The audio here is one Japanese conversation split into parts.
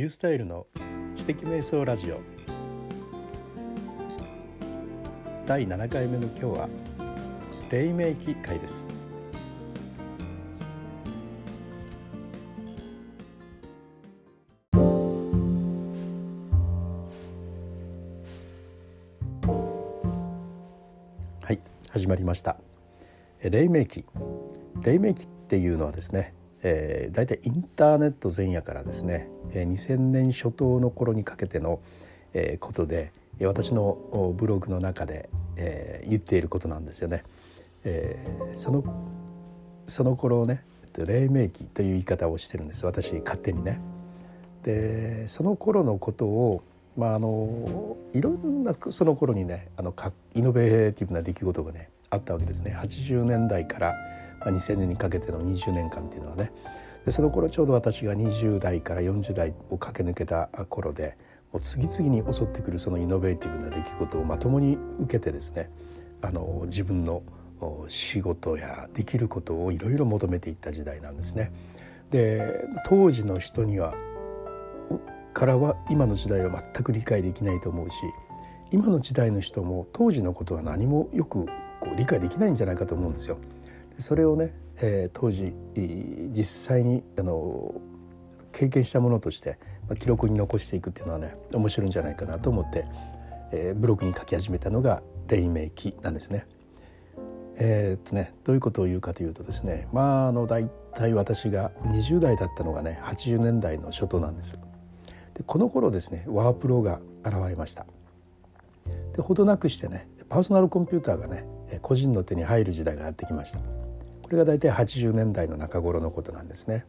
ユースタイルの知的瞑想ラジオ。第7回目の今日は黎明期会です。はい始まりました。黎明期。黎明期っていうのはですねえー、大体インターネット前夜からですね、えー、2000年初頭の頃にかけての、えー、ことで私のブログの中で、えー、言っていることなんですよね。えー、そのその頃ね黎明期という言い方をしてるんです私勝手にね。でその頃のことをまああのいろんなその頃にねあのイノベーティブな出来事がねあったわけですね。80年代から2000年にかけての20年間っていうのはねでその頃ちょうど私が20代から40代を駆け抜けた頃でもう次々に襲ってくるそのイノベーティブな出来事をまともに受けてですねあの自分の仕事やできることをいろいろ求めていった時代なんですね。で当時の人にはからは今の時代は全く理解できないと思うし今の時代の人も当時のことは何もよくこう理解できないんじゃないかと思うんですよ。それをね、えー、当時実際にあの経験したものとして、まあ、記録に残していくっていうのはね面白いんじゃないかなと思って、えー、ブログに書き始めたのが黎明期なんですね。えー、っとねどういうことを言うかというとですねまああの大体私が20代だったのがね80年代の初頭なんです。でこの頃ですねワープロが現れました。でほどなくしてねパーソナルコンピューターがね個人の手に入る時代がやってきました。これが大体80年代の中頃のことなんですね。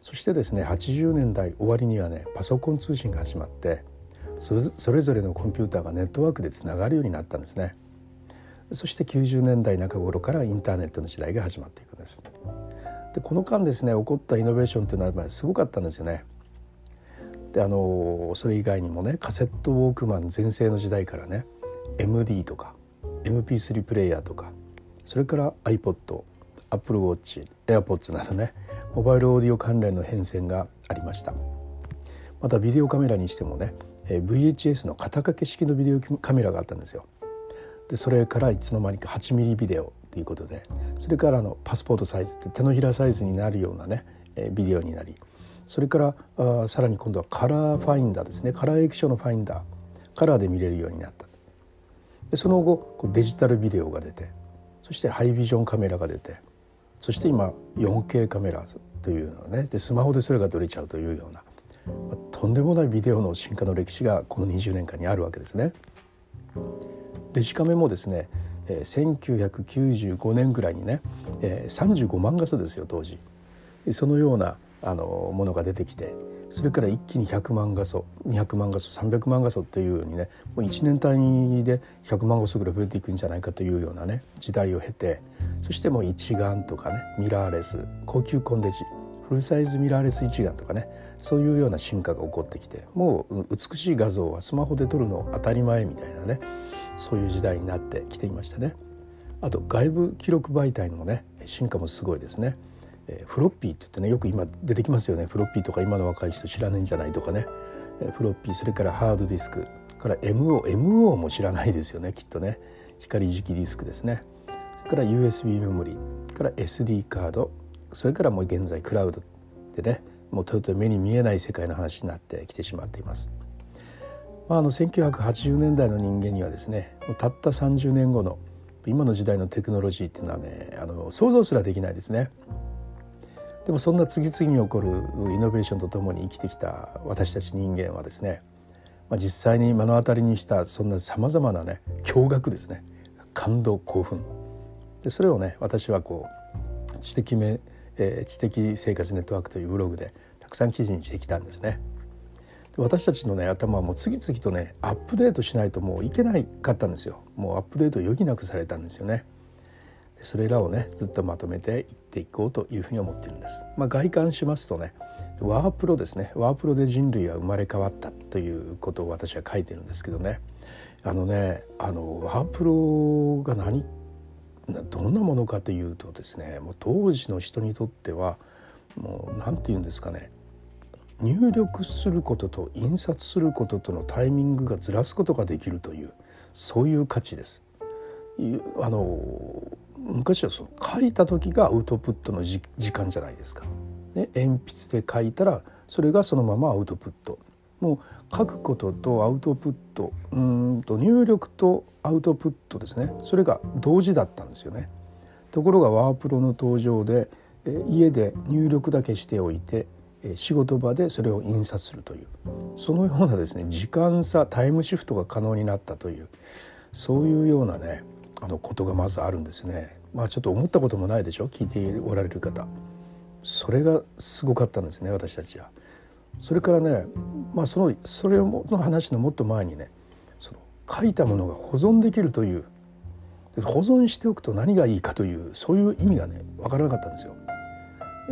そしてですね80年代終わりにはねパソコン通信が始まってそれぞれのコンピューターがネットワークでつながるようになったんですね。そして90年代中頃からインターネットの時代が始まっていくんです。でこの間ですね起こったイノベーションというのはすごかったんですよね。であのそれ以外にもねカセットウォークマン全盛の時代からね MD とか MP3 プレイヤーとかそれから iPod アップルウォッチエアポッツなどねモバイルオーディオ関連の変遷がありました。またビデオカメラにしてもね VHS の肩掛け式のビデオカメラがあったんですよ。でそれからいつの間にか8ミリビデオということでそれからのパスポートサイズって手のひらサイズになるようなねビデオになりそれからあさらに今度はカラーファインダーですね。カラー液晶のファインダーカラーで見れるようになった。でその後デジタルビデオが出てそしてハイビジョンカメラが出てそして今 4K カメラというのねでスマホでそれが撮れちゃうというような、まあ、とんでもないビデオの進化の歴史がこの20年間にあるわけですね。デジカメもですね、えー、1995年ぐらいにね、えー、35万画素ですよ当時そのようなあのものが出てきてそれから一気に100万画素200万画素300万画素っていうようにねもう1年単位で100万画素ぐらい増えていくんじゃないかというようなね時代を経てそしてもう一眼とかねミラーレス高級コンデジフルサイズミラーレス一眼とかねそういうような進化が起こってきてもう美しい画像はスマホで撮るの当たり前みたいなねそういう時代になってきていましたね。あと外部記録媒体のね進化もすごいですね。えー、フロッピーって言ってねよく今出てきますよね。フロッピーとか今の若い人知らないんじゃないとかね、えー、フロッピーそれからハードディスク。から MO MO も知らないですよねきっとね。光磁気ディスクですね。それから USB メモリから SD カード。それからもう現在クラウドでねもうとうとう目に見えない世界の話になってきてしまっています。まあ、あの1980年代の人間にはですねもうたった30年後の今の時代のテクノロジーっていうのはねあの想像すらできないですね。でもそんな次々に起こるイノベーションとともに生きてきた私たち人間はですね、まあ、実際に目の当たりにしたそんなさまざまなね驚愕ですね感動興奮でそれをね私はこう知的め、えー、知的生活ネットワークというブログでたくさん記事にしてきたんですね。で私たちのね頭はもう次々とねアップデートしないともういけないかったんですよもうアップデートを余儀なくされたんですよね。それらをねずっとまとめていっていこうというふうに思っているんです。まあ、外観しますとねワープロですねワープロで人類は生まれ変わったということを私は書いてるんですけどねあのねあのワープロが何どんなものかというとですねもう当時の人にとってはもう何て言うんですかね入力することと印刷することとのタイミングがずらすことができるというそういう価値です。あの昔はその書いた時がアウトプットの時間じゃないですか。ね、鉛筆で書いたらそれがそのままアウトプットもう書くこととアウトプットうんと入力とアウトプットですねそれが同時だったんですよね。ところがワープロの登場で家で入力だけしておいて仕事場でそれを印刷するというそのようなですね時間差タイムシフトが可能になったというそういうようなねあのことがまずあるんですね。まあちょっと思ったこともないでしょ？聞いておられる方。それがすごかったんですね私たちは。それからね、まあ、そのそれの話のもっと前にねその書いたものが保存できるという保存しておくと何がいいかというそういう意味がね分からなかったんですよ。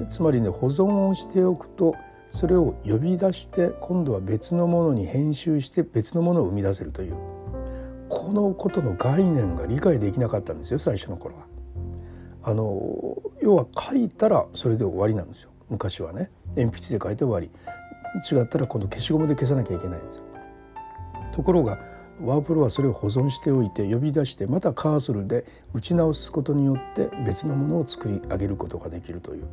つまりね保存をしておくとそれを呼び出して今度は別のものに編集して別のものを生み出せるというこのことの概念が理解できなかったんですよ最初の頃は。あの要は書いたらそれで終わりなんですよ昔はね鉛筆で書いて終わり違ったら今度消しゴムで消さなきゃいけないんですよ。ところがワープロはそれを保存しておいて呼び出してまたカーソルで打ち直すことによって別のものを作り上げることができるという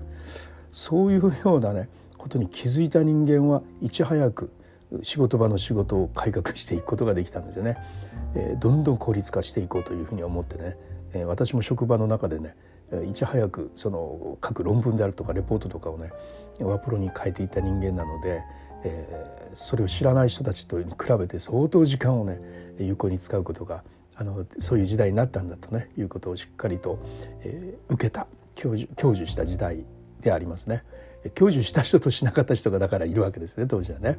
そういうようなねことに気づいた人間はいち早く仕事場の仕事を改革していくことができたんですよね。えー、どんどん効率化していこうというふうに思ってね、えー、私も職場の中でねいち早くその各論文であるとかレポートとかをねワープロに変えていった人間なので、えー、それを知らない人たちと比べて相当時間をね有効に使うことがあのそういう時代になったんだとねいうことをしっかりと、えー、受けた享受享受した時代でありますね。享受した人としなかった人がだからいるわけですね当時はね。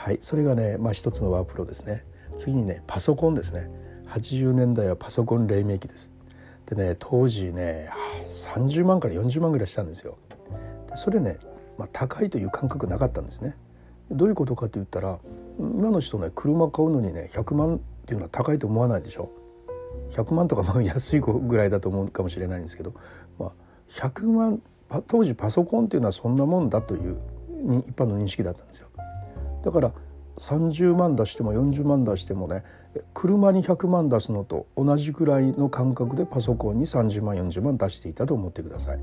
はいそれがね、まあ、一つのワープロですね。次にねパソコンですね。80年代はパソコン黎明期です。でね当時ね30万から40万ぐらいしたんですよ。それね、まあ、高いという感覚なかったんですね。どういうことかと言ったら今の人ね車買うのにね100万っていうのは高いと思わないでしょ。100万とかまあ安いぐらいだと思うかもしれないんですけど、まあ、100万当時パソコンっていうのはそんなもんだという一般の認識だったんですよ。だから30万出しても40万出してもね車に100万出すのと同じくらいの感覚でパソコンに30万40万出していたと思ってください。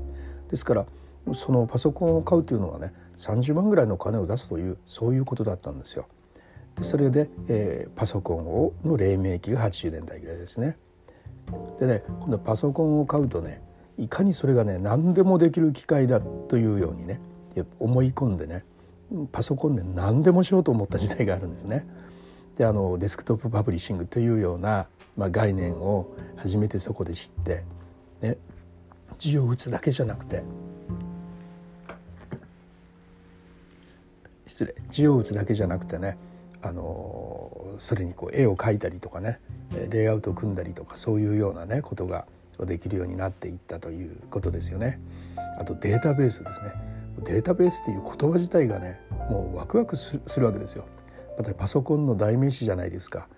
ですからそのパソコンを買うというのはね30万ぐらいのお金を出すというそういうことだったんですよ。でそれで、えー、パソコンをの黎明期が80年代ぐらいですね。でね今度パソコンを買うとねいかにそれがね何でもできる機械だというようにね思い込んでねパソコンで何でもしようと思った時代があるんですね。であのデスクトップパブリッシングというような、まあ、概念を初めてそこで知って、ね、字を打つだけじゃなくて失礼字を打つだけじゃなくてねあのそれにこう絵を描いたりとかねレイアウトを組んだりとかそういうようなねことができるようになっていったということですよね。あとデータベースですね。データベースっていう言葉自体がねもうワクワクするわけですよ。またパソコンの代名詞じゃないですか。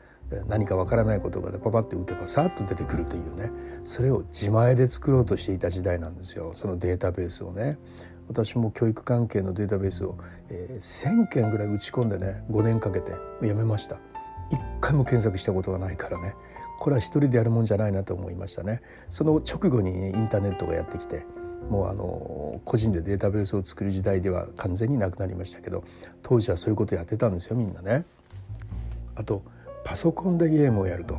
何かわからないことがパパって打てばさっと出てくるというね。それを自前で作ろうとしていた時代なんですよ。そのデータベースをね。私も教育関係のデータベースを、えー、1,000件ぐらい打ち込んでね5年かけてやめました。一回も検索したことがないからね。これは一人でやるもんじゃないなと思いましたね。その直後にインターネットがやってきてもうあの個人でデータベースを作る時代では完全になくなりましたけど当時はそういうことやってたんですよみんなね。あとパソコンでゲームをやると。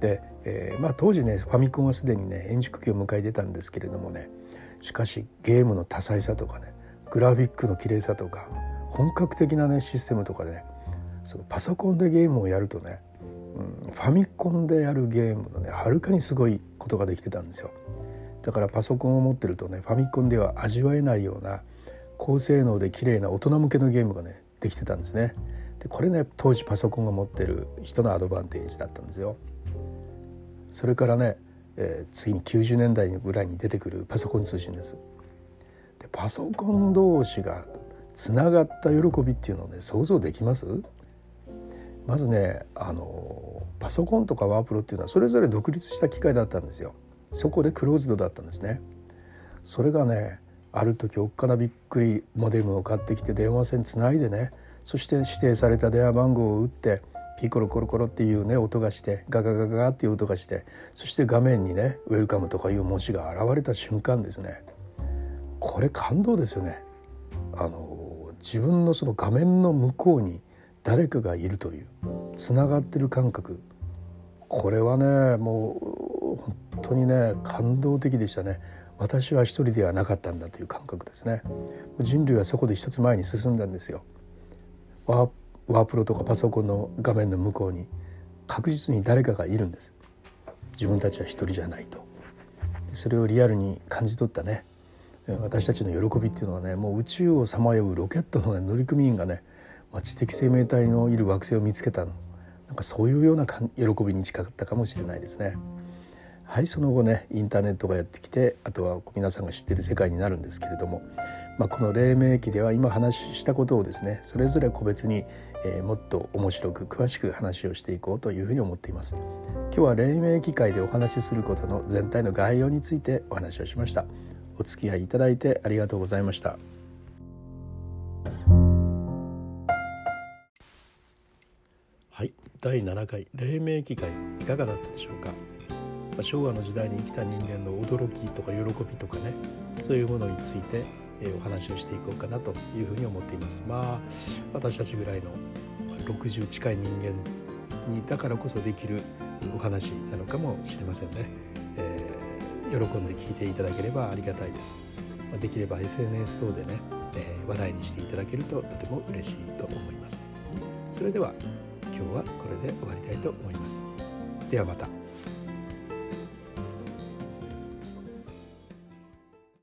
で、えー、まあ、当時ねファミコンはすでにね円熟期を迎えてたんですけれどもねしかしゲームの多彩さとかねグラフィックの綺麗さとか本格的なねシステムとかでねそのパソコンでゲームをやるとね、うん、ファミコンでやるゲームのねはるかにすごいことができてたんですよ。だからパソコンを持ってるとねファミコンでは味わえないような高性能で綺麗な大人向けのゲームがねできてたんですね。でこれね当時パソコンが持ってる人のアドバンテージだったんですよ。それからね、えー、次に90年代ぐらいに出てくるパソコン通信です。でパソコン同士がつながった喜びっていうのをね想像できます？まずねあのパソコンとかワープロっていうのはそれぞれ独立した機械だったんですよ。そこでクローズドだったんですね。それがねある時おっかなびっくりモデルを買ってきて電話線つないでねそして指定された電話番号を打ってピコロコロコロっていうね音がしてガガガガガっていう音がしてそして画面にね「ウェルカム」とかいう文字が現れた瞬間ですねこれ感動ですよね。あの自分のその画面の向こうに誰かがいるというつながってる感覚これはねもう本当にね感動的でしたね。私は一人ではなかったんだという感覚ですね。人類はそこで一つ前に進んだんですよ。ワーワープロとかパソコンの画面の向こうに確実に誰かがいるんです。自分たちは一人じゃないと。それをリアルに感じ取ったね。私たちの喜びっていうのはねもう宇宙をさまようロケットの、ね、乗組員がね、まあ、知的生命体のいる惑星を見つけたの。なんかそういうような喜びに近かったかもしれないですね。はいその後ねインターネットがやってきてあとは皆さんが知ってる世界になるんですけれども、まあ、この黎明期では今話したことをですねそれぞれ個別に、えー、もっと面白く詳しく話をしていこうというふうに思っています。今日は黎明期会でお話しすることの全体の概要についてお話をしました。お付き合いいただいてありがとうございました。はい第7回黎明期会いかがだったでしょうか？まあ、昭和の時代に生きた人間の驚きとか喜びとかねそういうものについて、えー、お話をしていこうかなというふうに思っています。まあ私たちぐらいの60近い人間にだからこそできるお話なのかもしれませんね、えー、喜んで聞いていただければありがたいです、まあ、できれば SNS 等でね、えー、話題にしていただけるととても嬉しいと思います。それでは今日はこれで終わりたいと思います。ではまた。